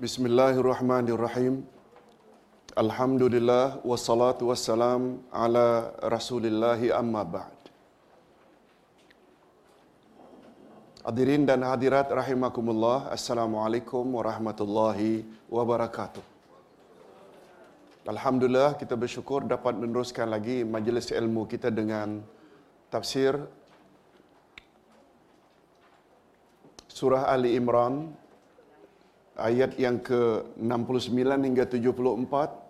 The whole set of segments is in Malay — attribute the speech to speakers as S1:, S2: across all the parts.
S1: Bismillahirrahmanirrahim. Alhamdulillah wassalatu wassalam ala Rasulillahi amma ba'd. Hadirin dan hadirat rahimakumullah. Assalamualaikum warahmatullahi wabarakatuh. Alhamdulillah kita bersyukur dapat meneruskan lagi majlis ilmu kita dengan tafsir surah Ali Imran ayat yang ke-69 hingga 74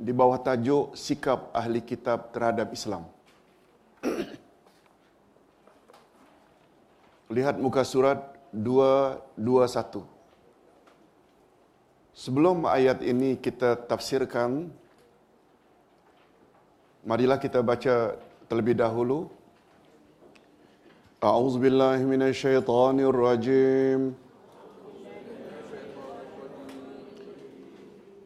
S1: di bawah tajuk sikap ahli kitab terhadap Islam. Lihat muka surat 221. Sebelum ayat ini kita tafsirkan, marilah kita baca terlebih dahulu. A'udzubillahi minasyaitonirrajim.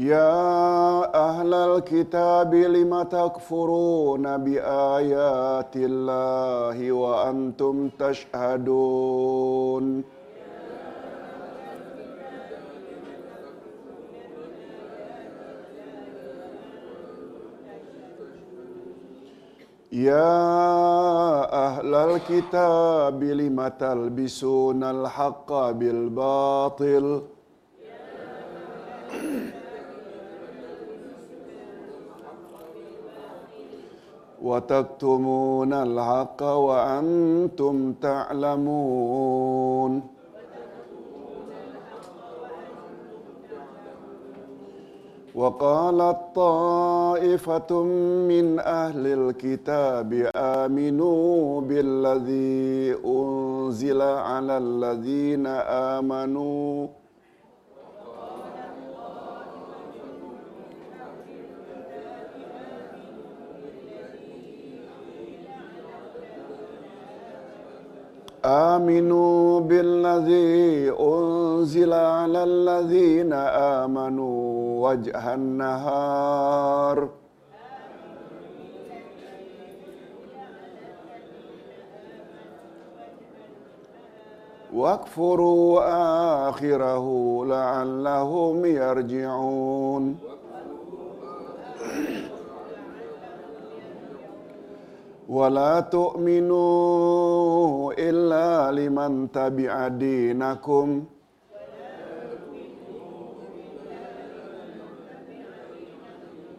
S1: يا أهل الكتاب لم تكفرون بآيات الله وأنتم تشهدون؟ يا أهل الكتاب لم تلبسون الحق بالباطل؟ وتكتمون الحق وأنتم تعلمون. وقالت طائفة من أهل الكتاب آمنوا بالذي أنزل على الذين آمنوا آمنوا بالذي أنزل على الذين آمنوا وجه النهار. واكفروا آخره لعلهم يرجعون. ولا تؤمنوا إلا لمن تبع دينكم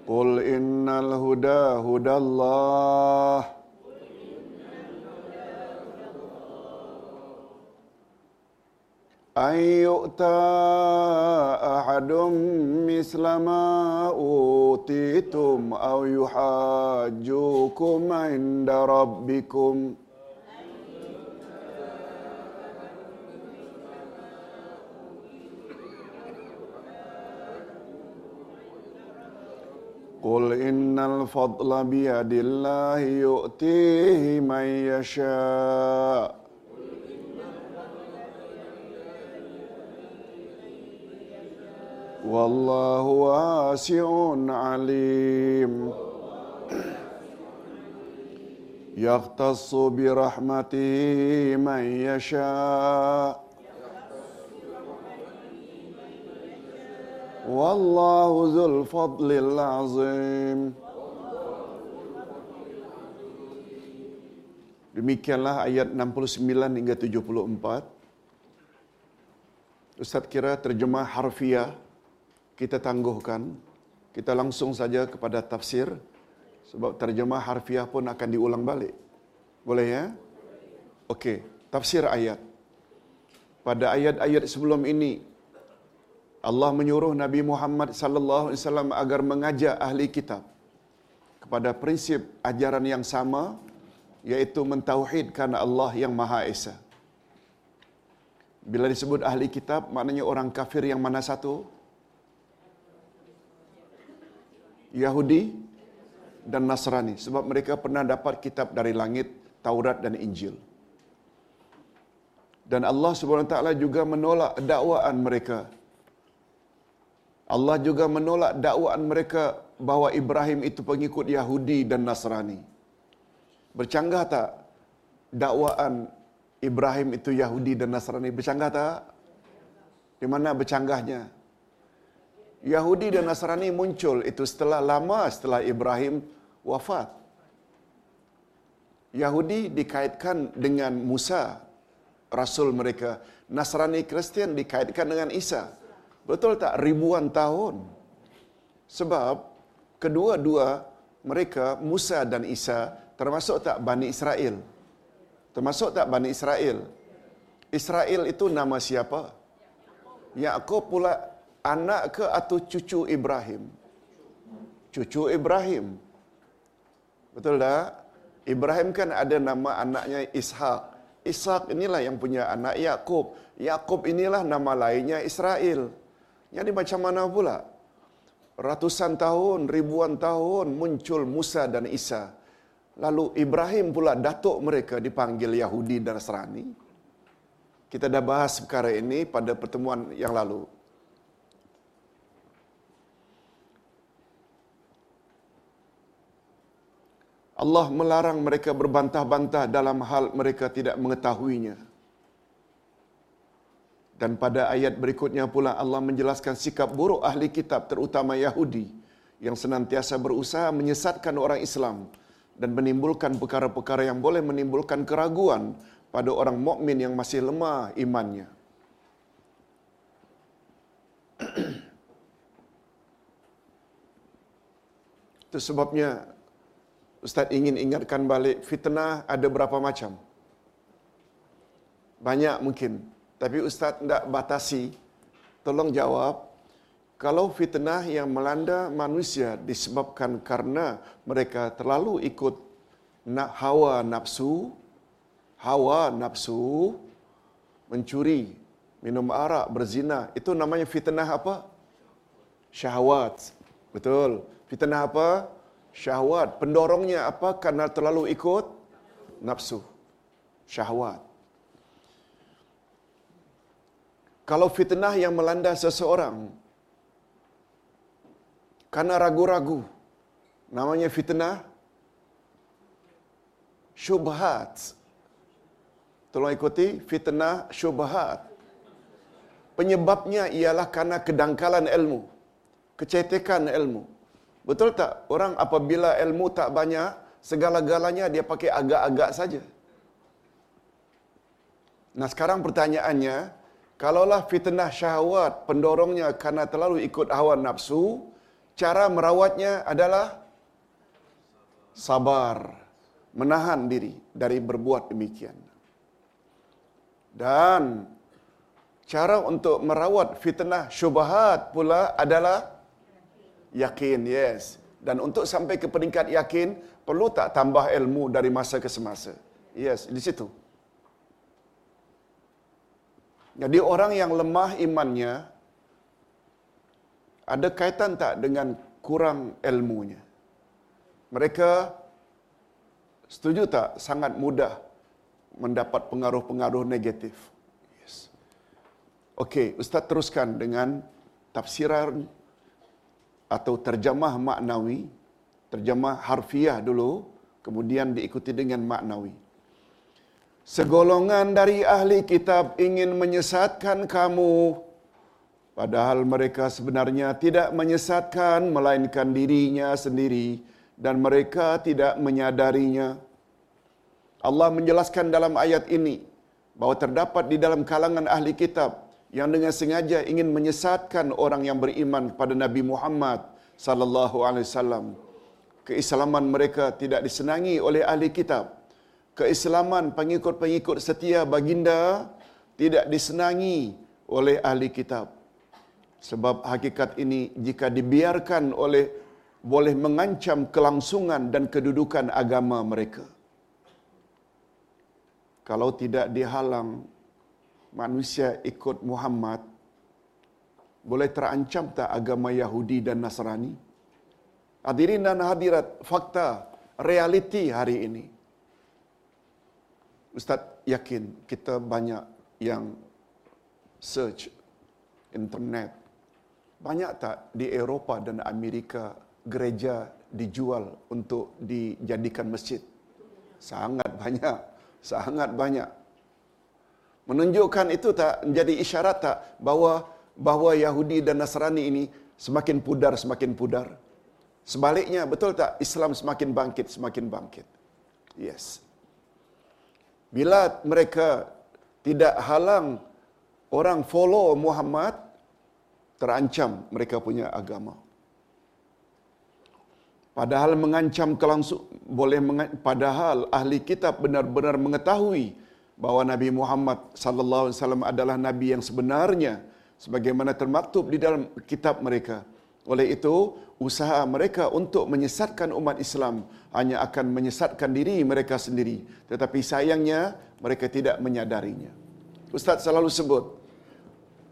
S1: قل إن الهدى هدى الله أن يؤتى أحد مثل ما أوتيتم أو يحاجوكم عند ربكم قل إن الفضل بيد الله يؤتيه من يشاء والله واسع عليم. يختص برحمته من يشاء. والله ذو الفضل العظيم. Demikianlah ayat 69 hingga 74. Ustaz kira terjemah harfiah kita tangguhkan. Kita langsung saja kepada tafsir. Sebab terjemah harfiah pun akan diulang balik. Boleh ya? Okey, tafsir ayat. Pada ayat-ayat sebelum ini Allah menyuruh Nabi Muhammad sallallahu alaihi wasallam agar mengajak ahli kitab kepada prinsip ajaran yang sama yaitu mentauhidkan Allah yang Maha Esa. Bila disebut ahli kitab, maknanya orang kafir yang mana satu? Yahudi dan Nasrani. Sebab mereka pernah dapat kitab dari langit, Taurat dan Injil. Dan Allah SWT juga menolak dakwaan mereka. Allah juga menolak dakwaan mereka bahawa Ibrahim itu pengikut Yahudi dan Nasrani. Bercanggah tak dakwaan Ibrahim itu Yahudi dan Nasrani? Bercanggah tak? Di mana bercanggahnya? Yahudi dan Nasrani muncul itu setelah lama setelah Ibrahim wafat. Yahudi dikaitkan dengan Musa, rasul mereka. Nasrani Kristian dikaitkan dengan Isa. Betul tak? Ribuan tahun. Sebab kedua-dua mereka, Musa dan Isa, termasuk tak Bani Israel? Termasuk tak Bani Israel? Israel itu nama siapa? Yaakob pula anak ke atau cucu Ibrahim? Cucu Ibrahim. Betul tak? Ibrahim kan ada nama anaknya Ishak. Ishak inilah yang punya anak Yaakob. Yaakob inilah nama lainnya Israel. Jadi macam mana pula? Ratusan tahun, ribuan tahun muncul Musa dan Isa. Lalu Ibrahim pula datuk mereka dipanggil Yahudi dan Nasrani. Kita dah bahas perkara ini pada pertemuan yang lalu. Allah melarang mereka berbantah-bantah dalam hal mereka tidak mengetahuinya. Dan pada ayat berikutnya pula Allah menjelaskan sikap buruk ahli kitab terutama Yahudi yang senantiasa berusaha menyesatkan orang Islam dan menimbulkan perkara-perkara yang boleh menimbulkan keraguan pada orang mukmin yang masih lemah imannya. Itu sebabnya Ustaz ingin ingatkan balik fitnah ada berapa macam? Banyak mungkin. Tapi Ustaz tidak batasi. Tolong jawab. Kalau fitnah yang melanda manusia disebabkan karena mereka terlalu ikut nak hawa nafsu, hawa nafsu, mencuri, minum arak, berzina, itu namanya fitnah apa? Syahwat. Betul. Fitnah apa? Syahwat. Pendorongnya apa? Karena terlalu ikut nafsu. Syahwat. Kalau fitnah yang melanda seseorang karena ragu-ragu, namanya fitnah syubhat. Tolong ikuti fitnah syubhat. Penyebabnya ialah karena kedangkalan ilmu, kecetekan ilmu. Betul tak? Orang apabila ilmu tak banyak, segala-galanya dia pakai agak-agak saja. Nah sekarang pertanyaannya, kalaulah fitnah syahwat pendorongnya karena terlalu ikut hawa nafsu, cara merawatnya adalah sabar, menahan diri dari berbuat demikian. Dan cara untuk merawat fitnah syubhat pula adalah yakin, yes. Dan untuk sampai ke peringkat yakin, perlu tak tambah ilmu dari masa ke semasa? Yes, di situ. Jadi orang yang lemah imannya ada kaitan tak dengan kurang ilmunya? Mereka setuju tak sangat mudah mendapat pengaruh-pengaruh negatif? Yes. Okey, ustaz teruskan dengan tafsiran atau terjemah maknawi, terjemah harfiah dulu, kemudian diikuti dengan maknawi. Segolongan dari ahli kitab ingin menyesatkan kamu, padahal mereka sebenarnya tidak menyesatkan, melainkan dirinya sendiri, dan mereka tidak menyadarinya. Allah menjelaskan dalam ayat ini bahawa terdapat di dalam kalangan ahli kitab yang dengan sengaja ingin menyesatkan orang yang beriman kepada Nabi Muhammad sallallahu alaihi wasallam. Keislaman mereka tidak disenangi oleh ahli kitab. Keislaman pengikut-pengikut setia baginda tidak disenangi oleh ahli kitab. Sebab hakikat ini jika dibiarkan oleh boleh mengancam kelangsungan dan kedudukan agama mereka. Kalau tidak dihalang manusia ikut Muhammad, boleh terancam tak agama Yahudi dan Nasrani? Hadirin dan hadirat, fakta, realiti hari ini. Ustaz yakin kita banyak yang search internet. Banyak tak di Eropah dan Amerika gereja dijual untuk dijadikan masjid? Sangat banyak. Sangat banyak. Menunjukkan itu tak menjadi isyarat tak bahawa bahawa Yahudi dan Nasrani ini semakin pudar semakin pudar. Sebaliknya betul tak Islam semakin bangkit semakin bangkit. Yes. Bila mereka tidak halang orang follow Muhammad terancam mereka punya agama. Padahal mengancam kelangsung boleh padahal ahli kitab benar-benar mengetahui bahawa Nabi Muhammad sallallahu alaihi wasallam adalah nabi yang sebenarnya sebagaimana termaktub di dalam kitab mereka. Oleh itu, usaha mereka untuk menyesatkan umat Islam hanya akan menyesatkan diri mereka sendiri. Tetapi sayangnya, mereka tidak menyadarinya. Ustaz selalu sebut,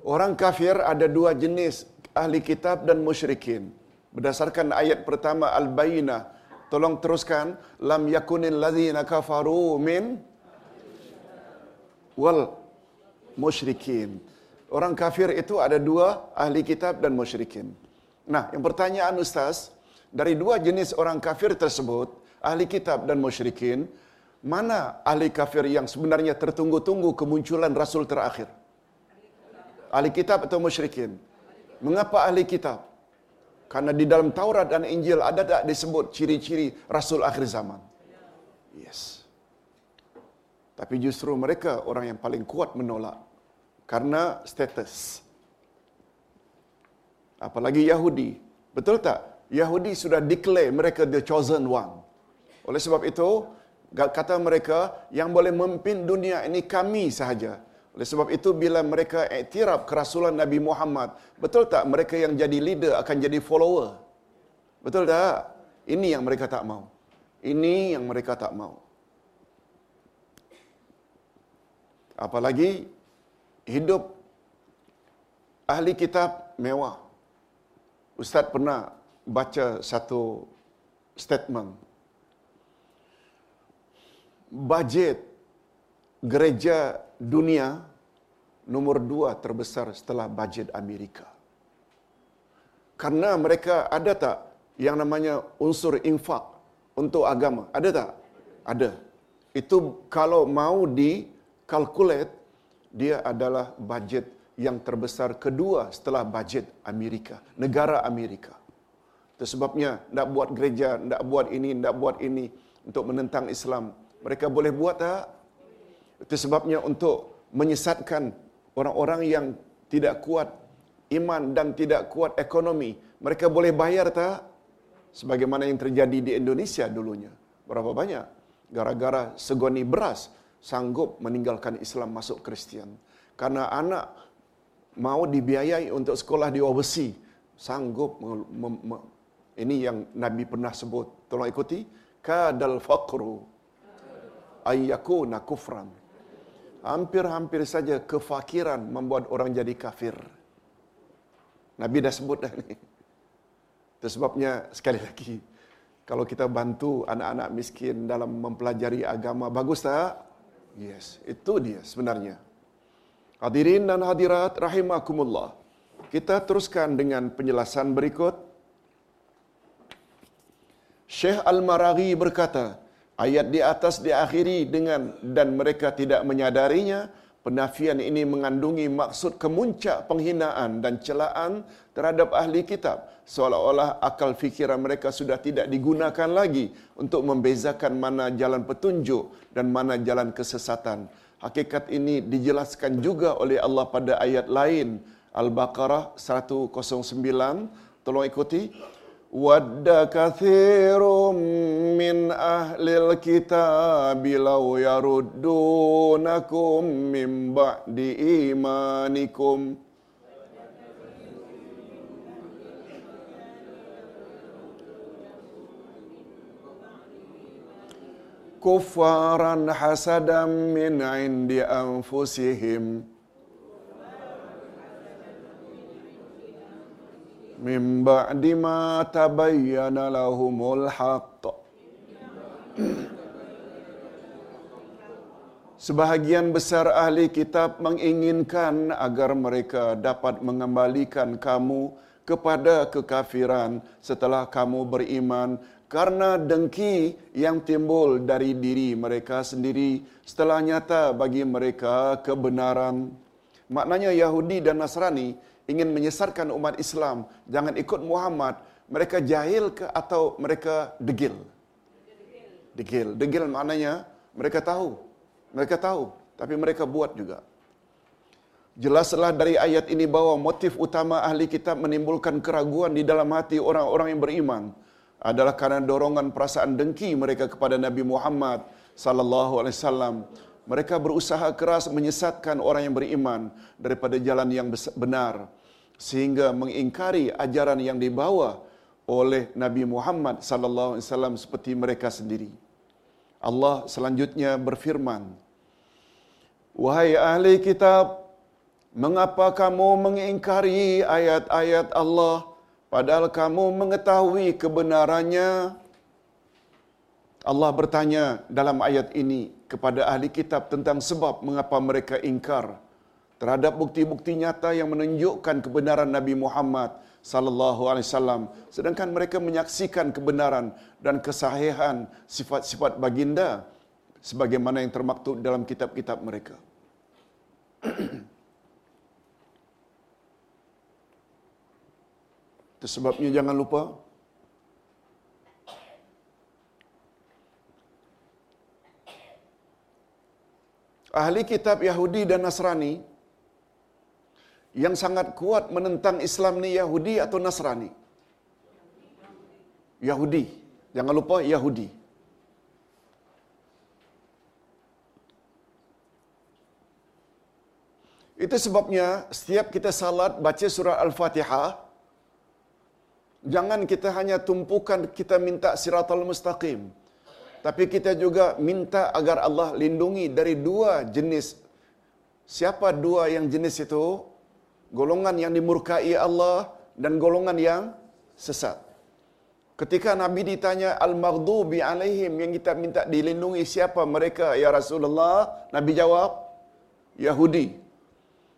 S1: orang kafir ada dua jenis ahli kitab dan musyrikin. Berdasarkan ayat pertama Al-Bayyinah, tolong teruskan lam yakunil ladzina kafaru min wal musyrikin. Orang kafir itu ada dua, ahli kitab dan musyrikin. Nah, yang pertanyaan Ustaz, dari dua jenis orang kafir tersebut, ahli kitab dan musyrikin, mana ahli kafir yang sebenarnya tertunggu-tunggu kemunculan Rasul terakhir? Ahli kitab atau musyrikin? Mengapa ahli kitab? Karena di dalam Taurat dan Injil ada tak disebut ciri-ciri Rasul akhir zaman? Yes. Tapi justru mereka orang yang paling kuat menolak karena status. Apalagi Yahudi. Betul tak? Yahudi sudah declare mereka the chosen one. Oleh sebab itu, kata mereka yang boleh memimpin dunia ini kami sahaja. Oleh sebab itu bila mereka iktiraf kerasulan Nabi Muhammad, betul tak mereka yang jadi leader akan jadi follower? Betul tak? Ini yang mereka tak mau. Ini yang mereka tak mau. Apalagi hidup ahli kitab mewah. Ustaz pernah baca satu statement. Bajet gereja dunia nomor dua terbesar setelah bajet Amerika. Karena mereka ada tak yang namanya unsur infak untuk agama? Ada tak? Ada. Itu kalau mau dikalkulate, dia adalah bajet yang terbesar kedua setelah bajet Amerika, negara Amerika. Itu sebabnya nak buat gereja, nak buat ini, nak buat ini untuk menentang Islam. Mereka boleh buat tak? Itu sebabnya untuk menyesatkan orang-orang yang tidak kuat iman dan tidak kuat ekonomi. Mereka boleh bayar tak? Sebagaimana yang terjadi di Indonesia dulunya. Berapa banyak? Gara-gara segoni beras sanggup meninggalkan Islam masuk Kristian. Karena anak mau dibiayai untuk sekolah di overseas, sanggup ini yang Nabi pernah sebut. Tolong ikuti. Kadal faqru ayyakuna kufran. Hampir-hampir saja kefakiran membuat orang jadi kafir. Nabi dah sebut dah ni. Itu sebabnya sekali lagi, kalau kita bantu anak-anak miskin dalam mempelajari agama, bagus tak? Yes, itu dia sebenarnya. Hadirin dan hadirat rahimakumullah. Kita teruskan dengan penjelasan berikut. Syekh Al-Maraghi berkata, ayat di atas diakhiri dengan dan mereka tidak menyadarinya, penafian ini mengandungi maksud kemuncak penghinaan dan celaan terhadap ahli kitab. Seolah-olah akal fikiran mereka sudah tidak digunakan lagi untuk membezakan mana jalan petunjuk dan mana jalan kesesatan. Hakikat ini dijelaskan juga oleh Allah pada ayat lain Al-Baqarah 109. Tolong ikuti. Wadda kathirum min ahlil kitab law yaruddunakum min ba'di imanikum. Kufaran hasadam min indi anfusihim. Min ba'di ma tabayyana lahumul haqq Sebahagian besar ahli kitab menginginkan agar mereka dapat mengembalikan kamu kepada kekafiran setelah kamu beriman karena dengki yang timbul dari diri mereka sendiri setelah nyata bagi mereka kebenaran. Maknanya Yahudi dan Nasrani ingin menyesatkan umat Islam, jangan ikut Muhammad. Mereka jahil ke atau mereka degil? Degil. Degil maknanya mereka tahu. Mereka tahu, tapi mereka buat juga. Jelaslah dari ayat ini bahwa motif utama ahli kitab menimbulkan keraguan di dalam hati orang-orang yang beriman adalah karena dorongan perasaan dengki mereka kepada Nabi Muhammad sallallahu alaihi wasallam. Mereka berusaha keras menyesatkan orang yang beriman daripada jalan yang benar sehingga mengingkari ajaran yang dibawa oleh Nabi Muhammad sallallahu alaihi wasallam seperti mereka sendiri. Allah selanjutnya berfirman, Wahai ahli kitab, mengapa kamu mengingkari ayat-ayat Allah padahal kamu mengetahui kebenarannya? Allah bertanya dalam ayat ini kepada ahli kitab tentang sebab mengapa mereka ingkar terhadap bukti-bukti nyata yang menunjukkan kebenaran Nabi Muhammad sallallahu alaihi wasallam sedangkan mereka menyaksikan kebenaran dan kesahihan sifat-sifat baginda sebagaimana yang termaktub dalam kitab-kitab mereka. Itu sebabnya jangan lupa ahli kitab Yahudi dan Nasrani yang sangat kuat menentang Islam ni Yahudi atau Nasrani? Yahudi. Jangan lupa Yahudi. Itu sebabnya setiap kita salat baca surah Al-Fatihah jangan kita hanya tumpukan kita minta siratal mustaqim. Tapi kita juga minta agar Allah lindungi dari dua jenis. Siapa dua yang jenis itu? Golongan yang dimurkai Allah dan golongan yang sesat. Ketika Nabi ditanya Al-Maghdubi alaihim yang kita minta dilindungi siapa mereka ya Rasulullah? Nabi jawab, Yahudi.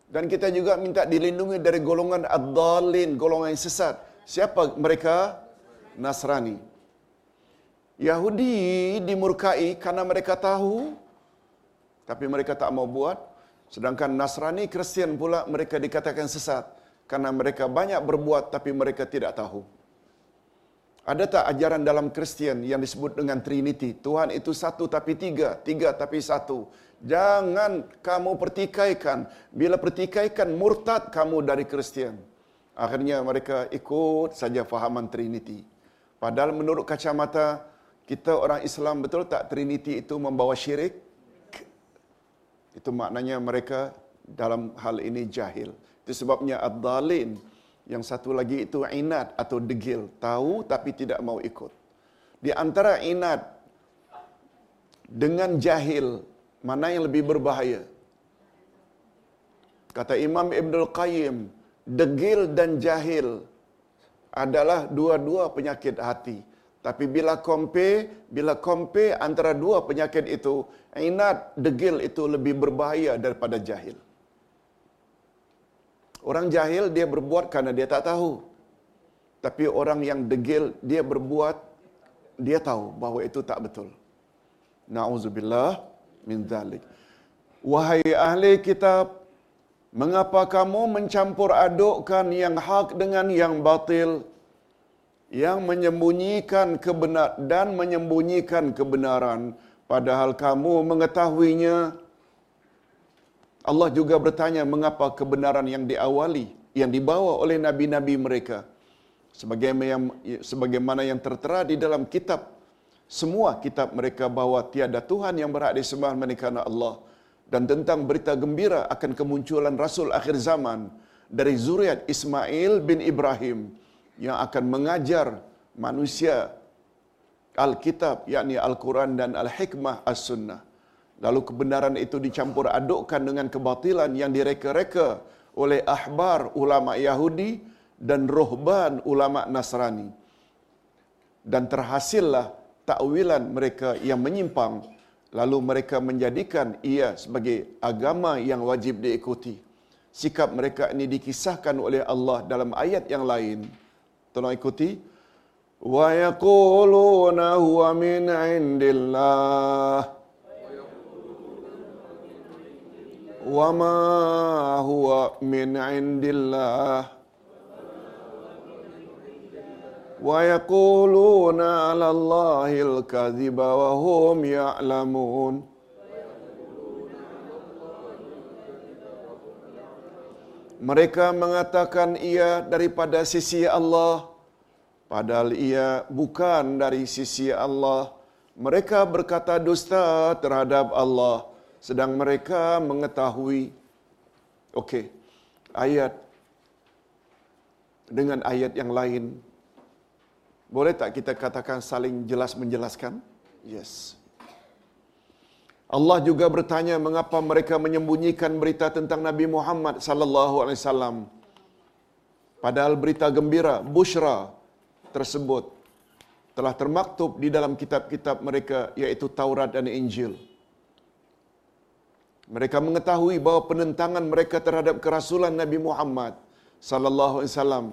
S1: Dan kita juga minta dilindungi dari golongan Ad-Dalin, golongan yang sesat. Siapa mereka? Nasrani. Yahudi dimurkai karena mereka tahu tapi mereka tak mau buat. Sedangkan Nasrani Kristian pula mereka dikatakan sesat karena mereka banyak berbuat tapi mereka tidak tahu. Ada tak ajaran dalam Kristian yang disebut dengan Trinity? Tuhan itu satu tapi tiga, tiga tapi satu. Jangan kamu pertikaikan. Bila pertikaikan, murtad kamu dari Kristian. Akhirnya mereka ikut saja fahaman Trinity. Padahal menurut kacamata kita orang Islam betul tak Trinity itu membawa syirik? Itu maknanya mereka dalam hal ini jahil. Itu sebabnya ad-dalin. Yang satu lagi itu inat atau degil. Tahu tapi tidak mau ikut. Di antara inat dengan jahil, mana yang lebih berbahaya? Kata Imam Ibn Al-Qayyim, degil dan jahil adalah dua-dua penyakit hati. Tapi bila compare, bila compare antara dua penyakit itu, inat degil itu lebih berbahaya daripada jahil. Orang jahil dia berbuat karena dia tak tahu. Tapi orang yang degil dia berbuat dia tahu bahawa itu tak betul. Nauzubillah min zalik. Wahai ahli kitab, mengapa kamu mencampur adukkan yang hak dengan yang batil? Yang menyembunyikan kebenar dan menyembunyikan kebenaran. Padahal kamu mengetahuinya. Allah juga bertanya mengapa kebenaran yang diawali yang dibawa oleh nabi-nabi mereka. Sebagaimana yang, sebagaimana yang tertera di dalam kitab semua kitab mereka bahawa tiada Tuhan yang berhak disembah melainkan Allah. Dan tentang berita gembira akan kemunculan rasul akhir zaman dari zuriat Ismail bin Ibrahim yang akan mengajar manusia Alkitab, yakni Al-Quran dan Al-Hikmah As-Sunnah. Lalu kebenaran itu dicampur adukkan dengan kebatilan yang direka-reka oleh ahbar ulama Yahudi dan rohban ulama Nasrani. Dan terhasillah takwilan mereka yang menyimpang lalu mereka menjadikan ia sebagai agama yang wajib diikuti. Sikap mereka ini dikisahkan oleh Allah dalam ayat yang lain. Tolong ikuti. Wa yaquluna huwa min indillah. Wa ma huwa min indillah. ويقولون على الله الكذب وهم يعلمون Mereka mengatakan ia daripada sisi Allah padahal ia bukan dari sisi Allah. Mereka berkata dusta terhadap Allah sedang mereka mengetahui okey ayat dengan ayat yang lain boleh tak kita katakan saling jelas menjelaskan? Yes. Allah juga bertanya mengapa mereka menyembunyikan berita tentang Nabi Muhammad sallallahu alaihi wasallam. Padahal berita gembira, bushra tersebut telah termaktub di dalam kitab-kitab mereka yaitu Taurat dan Injil. Mereka mengetahui bahawa penentangan mereka terhadap kerasulan Nabi Muhammad sallallahu alaihi wasallam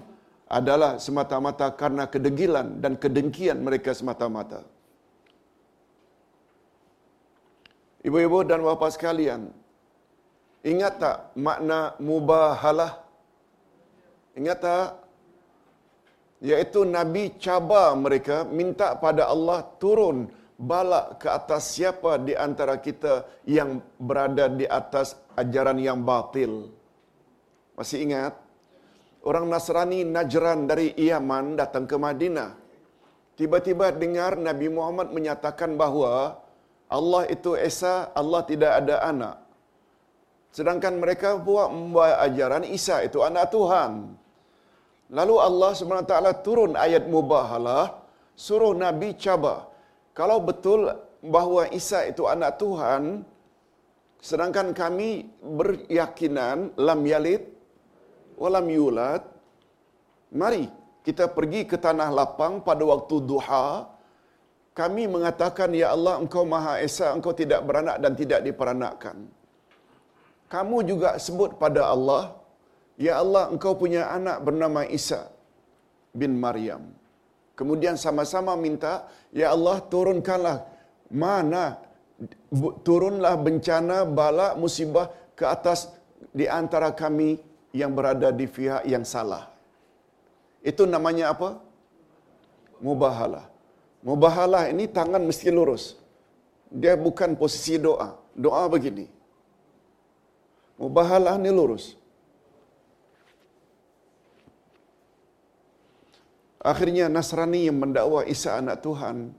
S1: adalah semata-mata karena kedegilan dan kedengkian mereka semata-mata. Ibu-ibu dan bapa sekalian, ingat tak makna mubahalah? Ingat tak? Yaitu Nabi cabar mereka minta pada Allah turun balak ke atas siapa di antara kita yang berada di atas ajaran yang batil. Masih ingat? orang Nasrani Najran dari Yaman datang ke Madinah. Tiba-tiba dengar Nabi Muhammad menyatakan bahawa Allah itu Esa, Allah tidak ada anak. Sedangkan mereka buat membawa ajaran Isa itu anak Tuhan. Lalu Allah SWT turun ayat mubahalah, suruh Nabi cabar. Kalau betul bahawa Isa itu anak Tuhan, sedangkan kami beryakinan lam yalid walam yulad. Mari kita pergi ke tanah lapang pada waktu duha. Kami mengatakan, Ya Allah, Engkau Maha Esa, Engkau tidak beranak dan tidak diperanakkan. Kamu juga sebut pada Allah, Ya Allah, Engkau punya anak bernama Isa bin Maryam. Kemudian sama-sama minta, Ya Allah, turunkanlah mana turunlah bencana, bala, musibah ke atas di antara kami yang berada di pihak yang salah. Itu namanya apa? Mubahalah. Mubahalah ini tangan mesti lurus. Dia bukan posisi doa. Doa begini. Mubahalah ini lurus. Akhirnya Nasrani yang mendakwa Isa anak Tuhan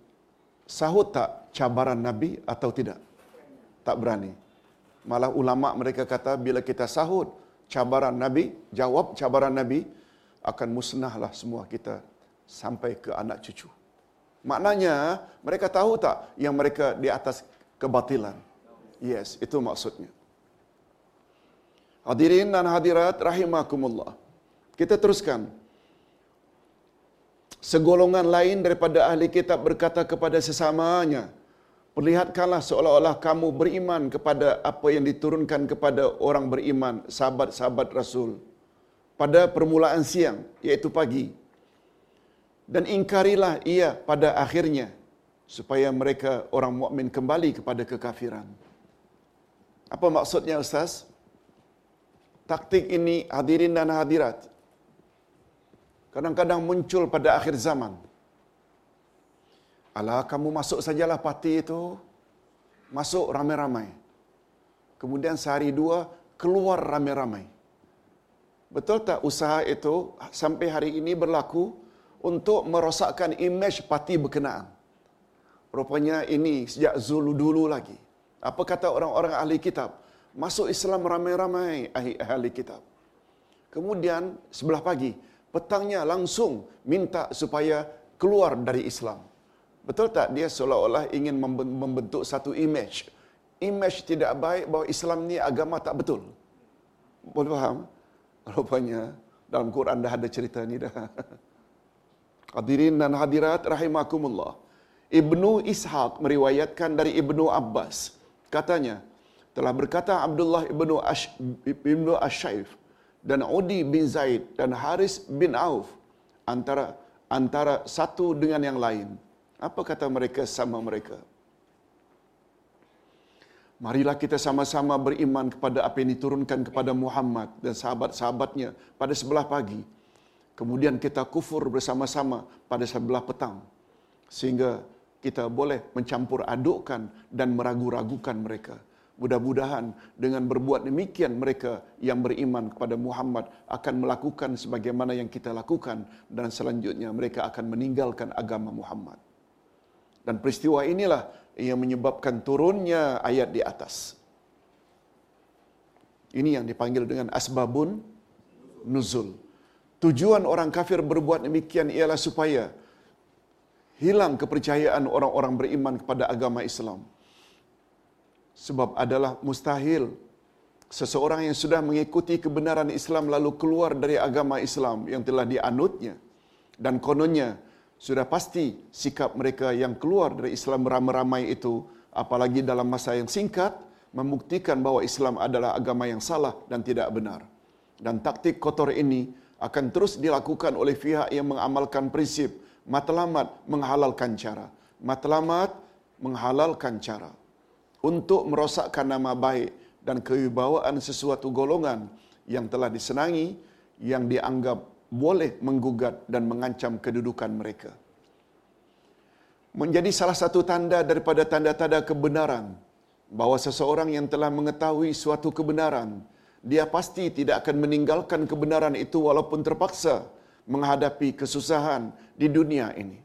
S1: sahut tak cabaran Nabi atau tidak? Tak berani. Malah ulama mereka kata bila kita sahut cabaran Nabi, jawab cabaran Nabi, akan musnahlah semua kita sampai ke anak cucu. Maknanya, mereka tahu tak yang mereka di atas kebatilan? Yes, itu maksudnya. Hadirin dan hadirat rahimakumullah. Kita teruskan. Segolongan lain daripada ahli kitab berkata kepada sesamanya, Perlihatkanlah seolah-olah kamu beriman kepada apa yang diturunkan kepada orang beriman, sahabat-sahabat Rasul. Pada permulaan siang, iaitu pagi. Dan ingkarilah ia pada akhirnya, supaya mereka orang mukmin kembali kepada kekafiran. Apa maksudnya Ustaz? Taktik ini hadirin dan hadirat. Kadang-kadang muncul pada akhir zaman. Alah kamu masuk sajalah parti itu. Masuk ramai-ramai. Kemudian sehari dua keluar ramai-ramai. Betul tak usaha itu sampai hari ini berlaku untuk merosakkan imej parti berkenaan? Rupanya ini sejak Zulu dulu lagi. Apa kata orang-orang ahli kitab? Masuk Islam ramai-ramai ahli kitab. Kemudian sebelah pagi, petangnya langsung minta supaya keluar dari Islam. Betul tak dia seolah-olah ingin membentuk satu image. Image tidak baik bahawa Islam ni agama tak betul. Boleh faham? Rupanya Dalam Quran dah ada cerita ni dah. Hadirin dan hadirat rahimakumullah. Ibnu Ishaq meriwayatkan dari Ibnu Abbas. Katanya, telah berkata Abdullah ibnu Ash, ibnu Ashaif dan Udi bin Zaid dan Haris bin Auf antara antara satu dengan yang lain. Apa kata mereka sama mereka? Marilah kita sama-sama beriman kepada apa yang diturunkan kepada Muhammad dan sahabat-sahabatnya pada sebelah pagi. Kemudian kita kufur bersama-sama pada sebelah petang. Sehingga kita boleh mencampur adukkan dan meragu-ragukan mereka. Mudah-mudahan dengan berbuat demikian mereka yang beriman kepada Muhammad akan melakukan sebagaimana yang kita lakukan dan selanjutnya mereka akan meninggalkan agama Muhammad. Dan peristiwa inilah yang menyebabkan turunnya ayat di atas. Ini yang dipanggil dengan asbabun nuzul. Tujuan orang kafir berbuat demikian ialah supaya hilang kepercayaan orang-orang beriman kepada agama Islam. Sebab adalah mustahil seseorang yang sudah mengikuti kebenaran Islam lalu keluar dari agama Islam yang telah dianutnya dan kononnya sudah pasti sikap mereka yang keluar dari Islam ramai-ramai itu apalagi dalam masa yang singkat membuktikan bahawa Islam adalah agama yang salah dan tidak benar. Dan taktik kotor ini akan terus dilakukan oleh pihak yang mengamalkan prinsip matlamat menghalalkan cara. Matlamat menghalalkan cara untuk merosakkan nama baik dan kewibawaan sesuatu golongan yang telah disenangi yang dianggap boleh menggugat dan mengancam kedudukan mereka. Menjadi salah satu tanda daripada tanda-tanda kebenaran bahawa seseorang yang telah mengetahui suatu kebenaran, dia pasti tidak akan meninggalkan kebenaran itu walaupun terpaksa menghadapi kesusahan di dunia ini.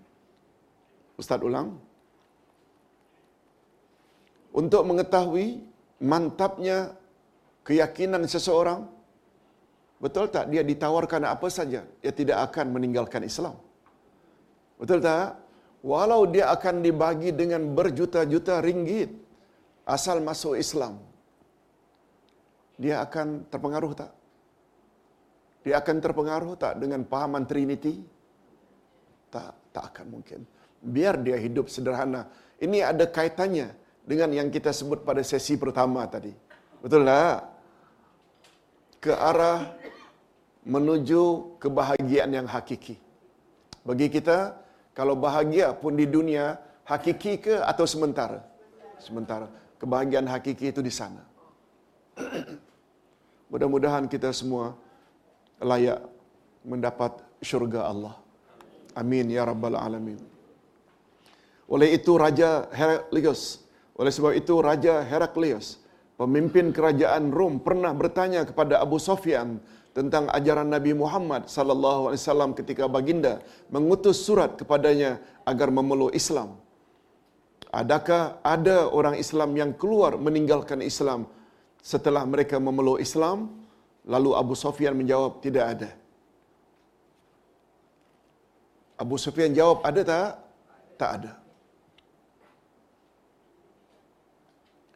S1: Ustaz ulang. Untuk mengetahui mantapnya keyakinan seseorang, betul tak dia ditawarkan apa saja, dia tidak akan meninggalkan Islam. Betul tak? Walau dia akan dibagi dengan berjuta-juta ringgit asal masuk Islam, dia akan terpengaruh tak? Dia akan terpengaruh tak dengan pahaman Trinity? Tak, tak akan mungkin. Biar dia hidup sederhana. Ini ada kaitannya dengan yang kita sebut pada sesi pertama tadi. Betul tak? Ke arah menuju kebahagiaan yang hakiki. Bagi kita, kalau bahagia pun di dunia, hakiki ke atau sementara? Sementara. Kebahagiaan hakiki itu di sana. Mudah-mudahan kita semua layak mendapat syurga Allah. Amin ya rabbal alamin. Oleh itu Raja Heraklius, oleh sebab itu Raja Heraklius, pemimpin kerajaan Rom pernah bertanya kepada Abu Sofyan tentang ajaran Nabi Muhammad sallallahu alaihi wasallam ketika baginda mengutus surat kepadanya agar memeluk Islam. Adakah ada orang Islam yang keluar meninggalkan Islam setelah mereka memeluk Islam? Lalu Abu Sufyan menjawab, tidak ada. Abu Sufyan jawab, ada tak? Tak ada.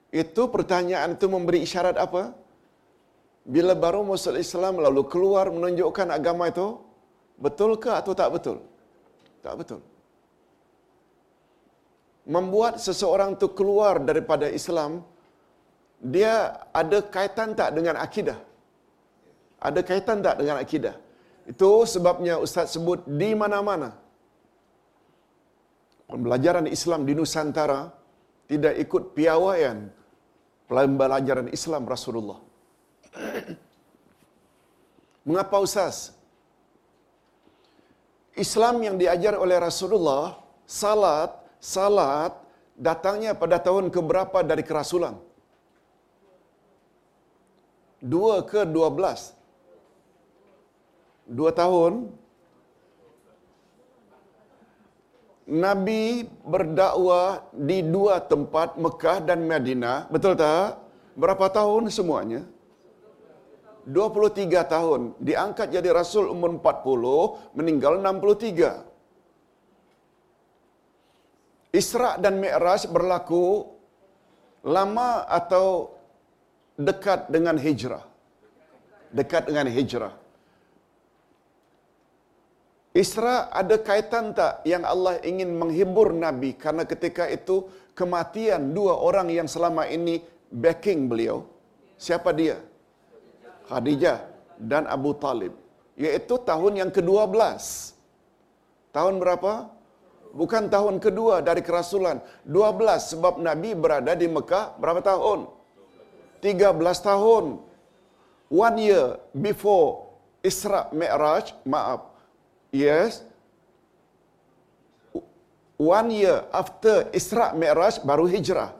S1: Itu pertanyaan itu memberi isyarat apa? Bila baru masuk Islam lalu keluar menunjukkan agama itu, betul ke atau tak betul? Tak betul. Membuat seseorang itu keluar daripada Islam, dia ada kaitan tak dengan akidah? Ada kaitan tak dengan akidah? Itu sebabnya Ustaz sebut di mana-mana. Pembelajaran Islam di Nusantara tidak ikut piawaian pembelajaran Islam Rasulullah. Mengapa Ustaz? Islam yang diajar oleh Rasulullah, salat, salat datangnya pada tahun keberapa dari kerasulan? Dua ke dua belas? dua tahun Nabi berdakwah di dua tempat Mekah dan Madinah. Betul tak? Berapa tahun semuanya? 23 tahun. Diangkat jadi Rasul umur 40, meninggal 63. Isra' dan Mi'raj berlaku lama atau dekat dengan hijrah. Dekat dengan hijrah. Isra ada kaitan tak yang Allah ingin menghibur Nabi karena ketika itu kematian dua orang yang selama ini backing beliau. Siapa dia? Khadijah dan Abu Talib. Iaitu tahun yang ke-12. Tahun berapa? Bukan tahun kedua dari kerasulan. 12 sebab Nabi berada di Mekah berapa tahun? 13 tahun. One year before Isra Mi'raj, maaf. Yes. One year after Isra Mi'raj baru hijrah.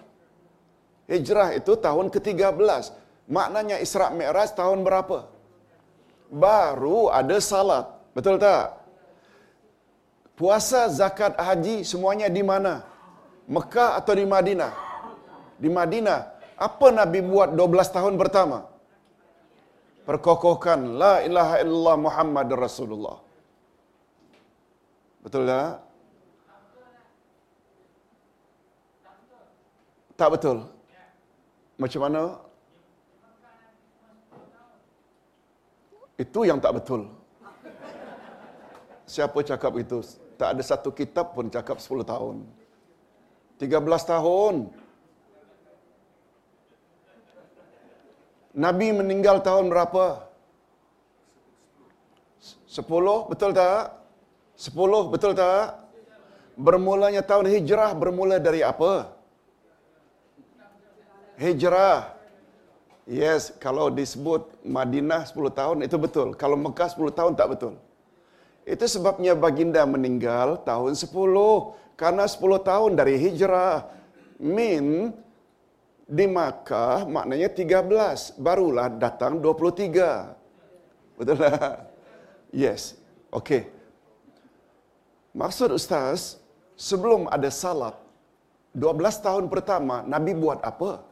S1: Hijrah itu tahun ke-13. Maknanya Isra Mi'raj tahun berapa? Baru ada salat. Betul tak? Puasa, zakat, haji semuanya di mana? Mekah atau di Madinah? Di Madinah. Apa Nabi buat 12 tahun pertama? Perkokohkan la ilaha illallah Muhammad Rasulullah. Betul tak? Tak betul. Macam mana? Itu yang tak betul. Siapa cakap itu? Tak ada satu kitab pun cakap 10 tahun. 13 tahun. Nabi meninggal tahun berapa? 10, betul tak? 10, betul tak? Bermulanya tahun hijrah bermula dari apa? Hijrah. Yes, kalau disebut Madinah 10 tahun itu betul. Kalau Mekah 10 tahun tak betul. Itu sebabnya baginda meninggal tahun 10. Karena 10 tahun dari hijrah. Min di Makkah maknanya 13. Barulah datang 23. Betul tak? Yes. Okey. Maksud Ustaz, sebelum ada salat, 12 tahun pertama, Nabi buat apa?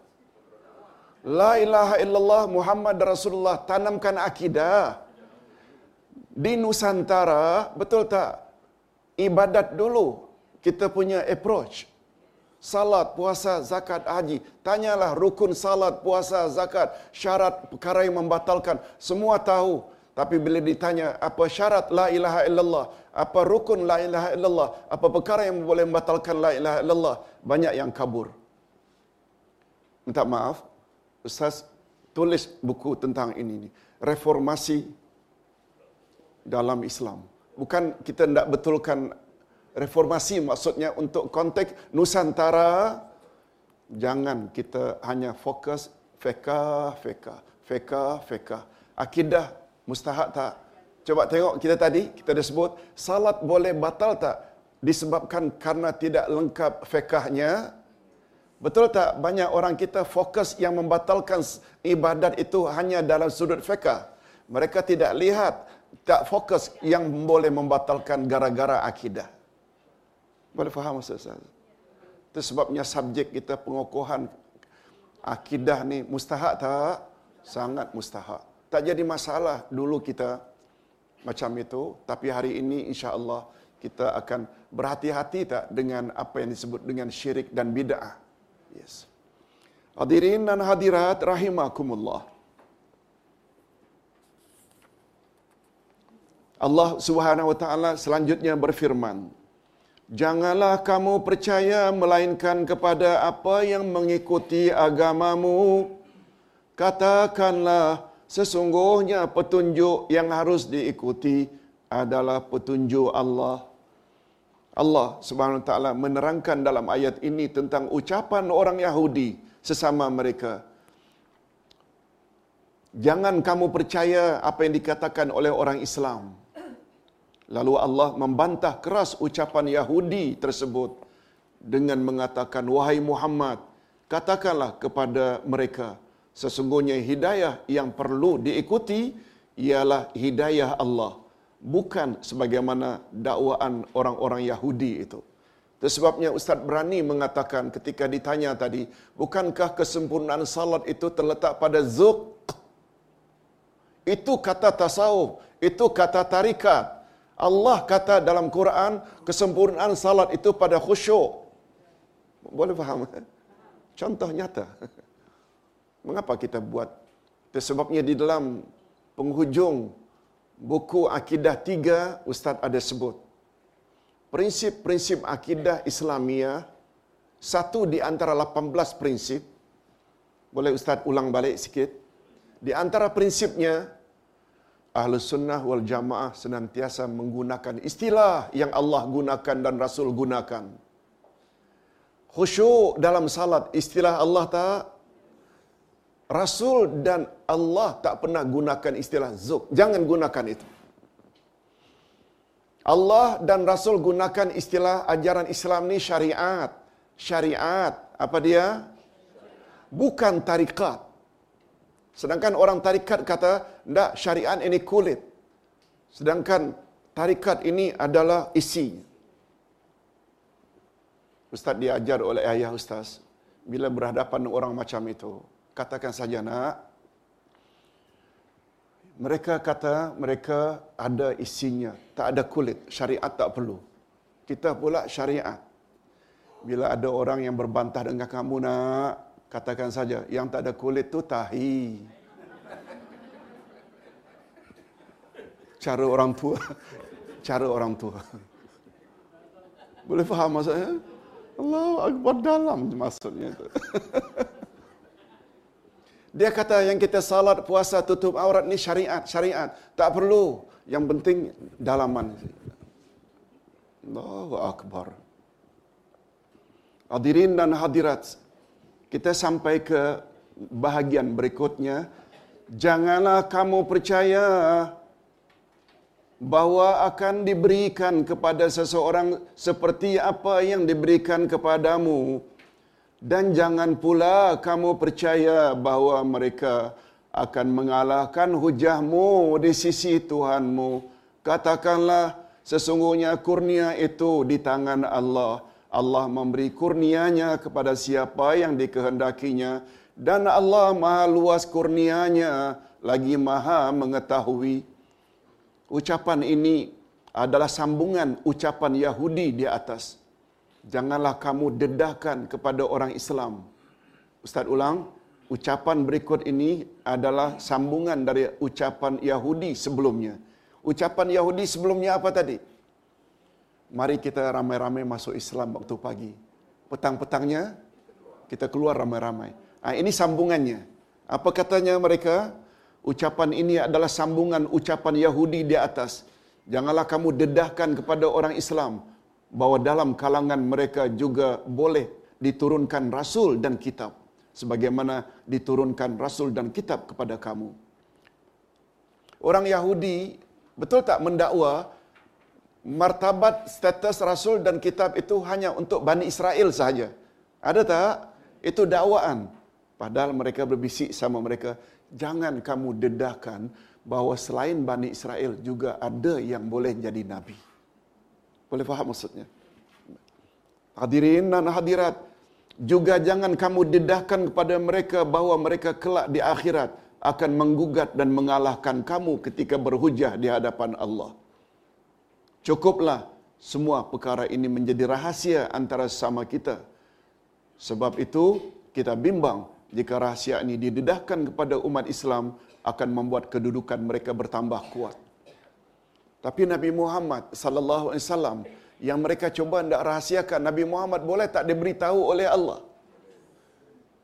S1: La ilaha illallah Muhammad Rasulullah tanamkan akidah di Nusantara betul tak ibadat dulu kita punya approach salat puasa zakat haji. Tanyalah rukun salat puasa zakat. Syarat perkara yang membatalkan. Semua tahu. Tapi bila ditanya apa syarat la ilaha illallah? Apa rukun la ilaha illallah? Apa perkara yang boleh membatalkan la ilaha illallah? Banyak yang kabur. Minta maaf Ustaz tulis buku tentang ini ni. Reformasi dalam Islam. Bukan kita tidak betulkan reformasi maksudnya untuk konteks Nusantara. Jangan kita hanya fokus feka, feka, feka, feka. Akidah mustahak tak? Coba tengok kita tadi, kita dah sebut, salat boleh batal tak? Disebabkan karena tidak lengkap fekahnya, Betul tak banyak orang kita fokus yang membatalkan ibadat itu hanya dalam sudut fiqah. Mereka tidak lihat, tak fokus yang boleh membatalkan gara-gara akidah. Boleh faham saya? Itu sebabnya subjek kita pengukuhan akidah ni mustahak tak? Sangat mustahak. Tak jadi masalah dulu kita macam itu. Tapi hari ini insya Allah kita akan berhati-hati tak dengan apa yang disebut dengan syirik dan bid'ah. Yes. Hadirin dan hadirat rahimakumullah. Allah Subhanahu wa taala selanjutnya berfirman, "Janganlah kamu percaya melainkan kepada apa yang mengikuti agamamu. Katakanlah sesungguhnya petunjuk yang harus diikuti adalah petunjuk Allah." Allah Subhanahu taala menerangkan dalam ayat ini tentang ucapan orang Yahudi sesama mereka. Jangan kamu percaya apa yang dikatakan oleh orang Islam. Lalu Allah membantah keras ucapan Yahudi tersebut dengan mengatakan wahai Muhammad katakanlah kepada mereka sesungguhnya hidayah yang perlu diikuti ialah hidayah Allah bukan sebagaimana dakwaan orang-orang Yahudi itu. Itu sebabnya Ustaz berani mengatakan ketika ditanya tadi, bukankah kesempurnaan salat itu terletak pada zuk? Itu kata tasawuf, itu kata tarikat. Allah kata dalam Quran, kesempurnaan salat itu pada khusyuk. Boleh faham? Contoh nyata. Mengapa kita buat? Sebabnya di dalam penghujung buku akidah tiga Ustaz ada sebut. Prinsip-prinsip akidah Islamiyah satu di antara 18 prinsip. Boleh Ustaz ulang balik sikit? Di antara prinsipnya Ahlus Sunnah wal Jamaah senantiasa menggunakan istilah yang Allah gunakan dan Rasul gunakan. Khusyuk dalam salat istilah Allah tak Rasul dan Allah tak pernah gunakan istilah zuk. Jangan gunakan itu. Allah dan Rasul gunakan istilah ajaran Islam ni syariat. Syariat. Apa dia? Bukan tarikat. Sedangkan orang tarikat kata, tidak syariat ini kulit. Sedangkan tarikat ini adalah isi. Ustaz diajar oleh ayah Ustaz, bila berhadapan orang macam itu, katakan saja nak, mereka kata mereka ada isinya, tak ada kulit, syariat tak perlu. Kita pula syariat. Bila ada orang yang berbantah dengan kamu nak, katakan saja, yang tak ada kulit tu tahi. Cara orang tua. Cara orang tua. Boleh faham maksudnya? Allah Akbar dalam maksudnya itu. Dia kata yang kita salat, puasa, tutup aurat ni syariat, syariat. Tak perlu. Yang penting dalaman. Allahu Akbar. Hadirin dan hadirat, kita sampai ke bahagian berikutnya. Janganlah kamu percaya bahawa akan diberikan kepada seseorang seperti apa yang diberikan kepadamu dan jangan pula kamu percaya bahawa mereka akan mengalahkan hujahmu di sisi Tuhanmu. Katakanlah sesungguhnya kurnia itu di tangan Allah. Allah memberi kurnianya kepada siapa yang dikehendakinya dan Allah maha luas kurnianya lagi maha mengetahui. Ucapan ini adalah sambungan ucapan Yahudi di atas. Janganlah kamu dedahkan kepada orang Islam. Ustaz ulang, ucapan berikut ini adalah sambungan dari ucapan Yahudi sebelumnya. Ucapan Yahudi sebelumnya apa tadi? Mari kita ramai-ramai masuk Islam waktu pagi. Petang-petangnya kita keluar ramai-ramai. Ah ini sambungannya. Apa katanya mereka? Ucapan ini adalah sambungan ucapan Yahudi di atas. Janganlah kamu dedahkan kepada orang Islam bahawa dalam kalangan mereka juga boleh diturunkan rasul dan kitab sebagaimana diturunkan rasul dan kitab kepada kamu. Orang Yahudi betul tak mendakwa martabat status rasul dan kitab itu hanya untuk Bani Israel sahaja? Ada tak? Itu dakwaan. Padahal mereka berbisik sama mereka, jangan kamu dedahkan bahawa selain Bani Israel juga ada yang boleh jadi nabi. Boleh faham maksudnya? Hadirin dan hadirat, juga jangan kamu dedahkan kepada mereka bahawa mereka kelak di akhirat akan menggugat dan mengalahkan kamu ketika berhujah di hadapan Allah. Cukuplah semua perkara ini menjadi rahasia antara sama kita. Sebab itu kita bimbang jika rahasia ini didedahkan kepada umat Islam akan membuat kedudukan mereka bertambah kuat. Tapi Nabi Muhammad sallallahu alaihi wasallam yang mereka cuba hendak rahasiakan Nabi Muhammad boleh tak diberitahu oleh Allah.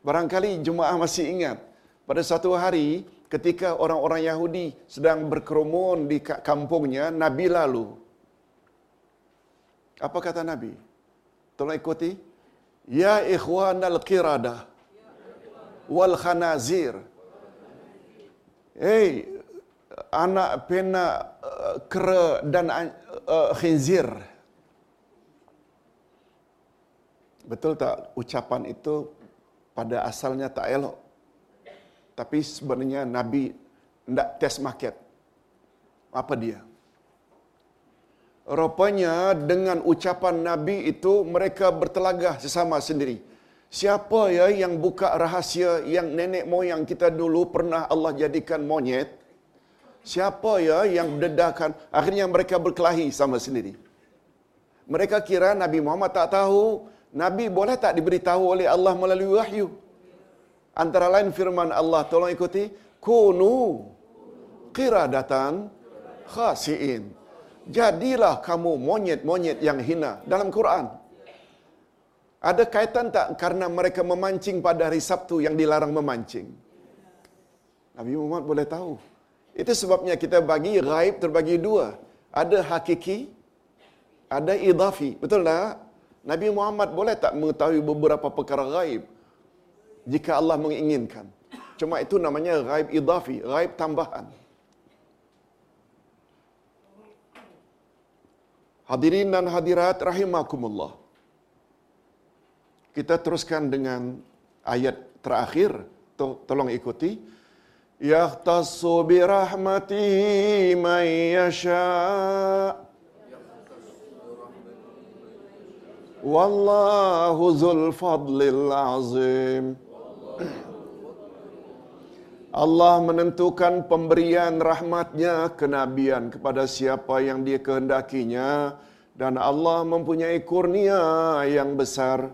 S1: Barangkali jemaah masih ingat pada satu hari ketika orang-orang Yahudi sedang berkerumun di kampungnya Nabi lalu. Apa kata Nabi? Tolong ikuti. Ya ikhwanal qiradah wal khanazir. Hey, anak pena uh, kera dan uh, khinzir. Betul tak ucapan itu pada asalnya tak elok. Tapi sebenarnya Nabi tidak test market. Apa dia? Rupanya dengan ucapan Nabi itu mereka bertelagah sesama sendiri. Siapa ya yang buka rahasia yang nenek moyang kita dulu pernah Allah jadikan monyet? Siapa ya yang dedahkan? Akhirnya mereka berkelahi sama sendiri. Mereka kira Nabi Muhammad tak tahu. Nabi boleh tak diberitahu oleh Allah melalui wahyu? Antara lain firman Allah, tolong ikuti. Kunu datang khasiin. Jadilah kamu monyet-monyet yang hina dalam Quran. Ada kaitan tak karena mereka memancing pada hari Sabtu yang dilarang memancing? Nabi Muhammad boleh tahu. Itu sebabnya kita bagi gaib terbagi dua. Ada hakiki, ada idafi. Betul tak? Nabi Muhammad boleh tak mengetahui beberapa perkara gaib jika Allah menginginkan. Cuma itu namanya gaib idafi, gaib tambahan. Hadirin dan hadirat rahimakumullah. Kita teruskan dengan ayat terakhir. Tolong ikuti. Yahtassu bi rahmatihi man yasha' Wallahu zul fadlil azim. Allah menentukan pemberian rahmatnya kenabian kepada siapa yang dia kehendakinya dan Allah mempunyai kurnia yang besar.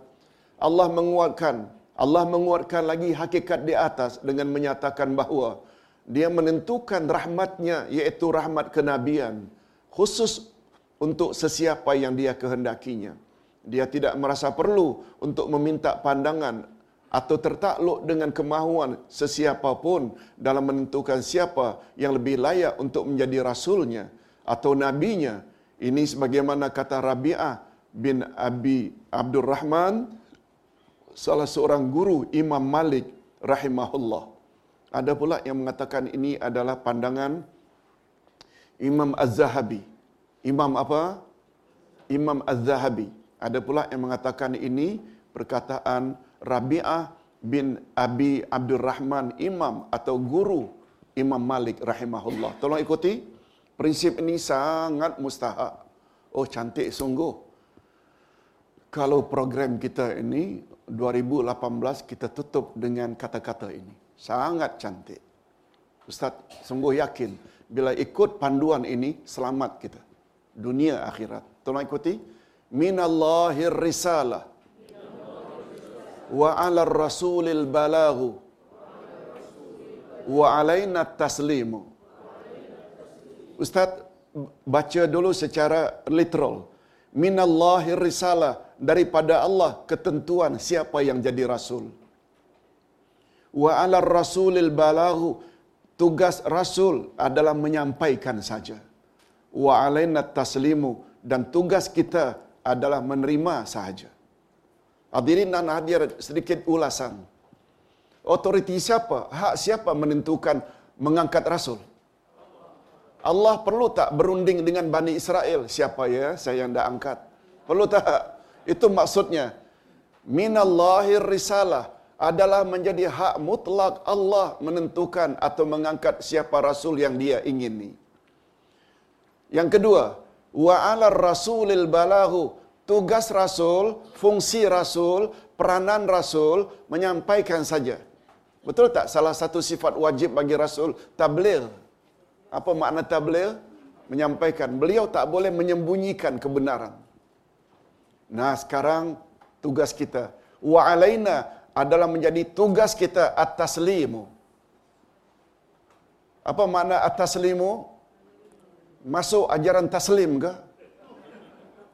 S1: Allah menguatkan, Allah menguatkan lagi hakikat di atas dengan menyatakan bahawa dia menentukan rahmatnya iaitu rahmat kenabian khusus untuk sesiapa yang dia kehendakinya. Dia tidak merasa perlu untuk meminta pandangan atau tertakluk dengan kemahuan sesiapa pun dalam menentukan siapa yang lebih layak untuk menjadi rasulnya atau nabinya. Ini sebagaimana kata Rabi'ah bin Abi Abdul Rahman, salah seorang guru Imam Malik rahimahullah. Ada pula yang mengatakan ini adalah pandangan Imam Az-Zahabi. Imam apa? Imam Az-Zahabi. Ada pula yang mengatakan ini perkataan Rabi'ah bin Abi Abdul Rahman Imam atau guru Imam Malik rahimahullah. Tolong ikuti. Prinsip ini sangat mustahak. Oh cantik sungguh. Kalau program kita ini 2018 kita tutup dengan kata-kata ini. Sangat cantik. Ustaz sungguh yakin bila ikut panduan ini selamat kita. Dunia akhirat. Tolong ikuti. Minallahir risalah wa 'ala rasulil balaghu wa 'alaina taslimu. Ustaz baca dulu secara literal. Minallahi risalah daripada Allah ketentuan siapa yang jadi rasul. Wa 'ala rasulil balaghu tugas rasul adalah menyampaikan saja. Wa 'alaina taslimu dan tugas kita adalah menerima sahaja. Hadirin dan hadir sedikit ulasan. Otoriti siapa? Hak siapa menentukan mengangkat rasul? Allah perlu tak berunding dengan Bani Israel? Siapa ya saya yang dah angkat? Perlu tak? Itu maksudnya. Minallahir risalah adalah menjadi hak mutlak Allah menentukan atau mengangkat siapa rasul yang dia ingini. Yang kedua, wa 'ala rasulil balahu tugas rasul, fungsi rasul, peranan rasul menyampaikan saja. Betul tak salah satu sifat wajib bagi rasul tabligh? Apa makna tabligh? Menyampaikan. Beliau tak boleh menyembunyikan kebenaran. Nah, sekarang tugas kita wa alaina adalah menjadi tugas kita atas limu. Apa makna atas limu? Masuk ajaran taslim ke?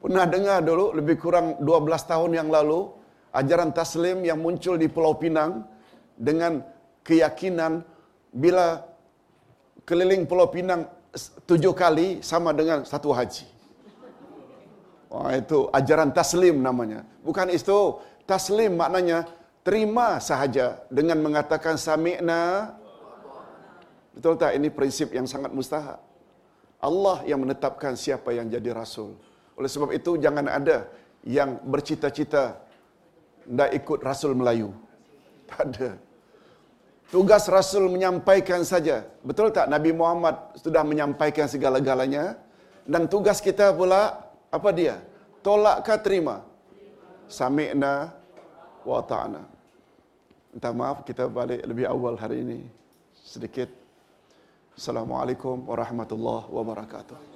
S1: Pernah dengar dulu lebih kurang 12 tahun yang lalu ajaran taslim yang muncul di Pulau Pinang dengan keyakinan bila keliling Pulau Pinang tujuh kali sama dengan satu haji. Wah itu ajaran taslim namanya. Bukan itu taslim maknanya terima sahaja dengan mengatakan sami'na. Betul tak ini prinsip yang sangat mustahak. Allah yang menetapkan siapa yang jadi rasul. Oleh sebab itu jangan ada yang bercita-cita tidak ikut Rasul Melayu. Tak ada. Tugas Rasul menyampaikan saja. Betul tak Nabi Muhammad sudah menyampaikan segala-galanya? Dan tugas kita pula, apa dia? Tolak ke terima? Sami'na wa ta'na. Minta maaf kita balik lebih awal hari ini. Sedikit. Assalamualaikum warahmatullahi wabarakatuh.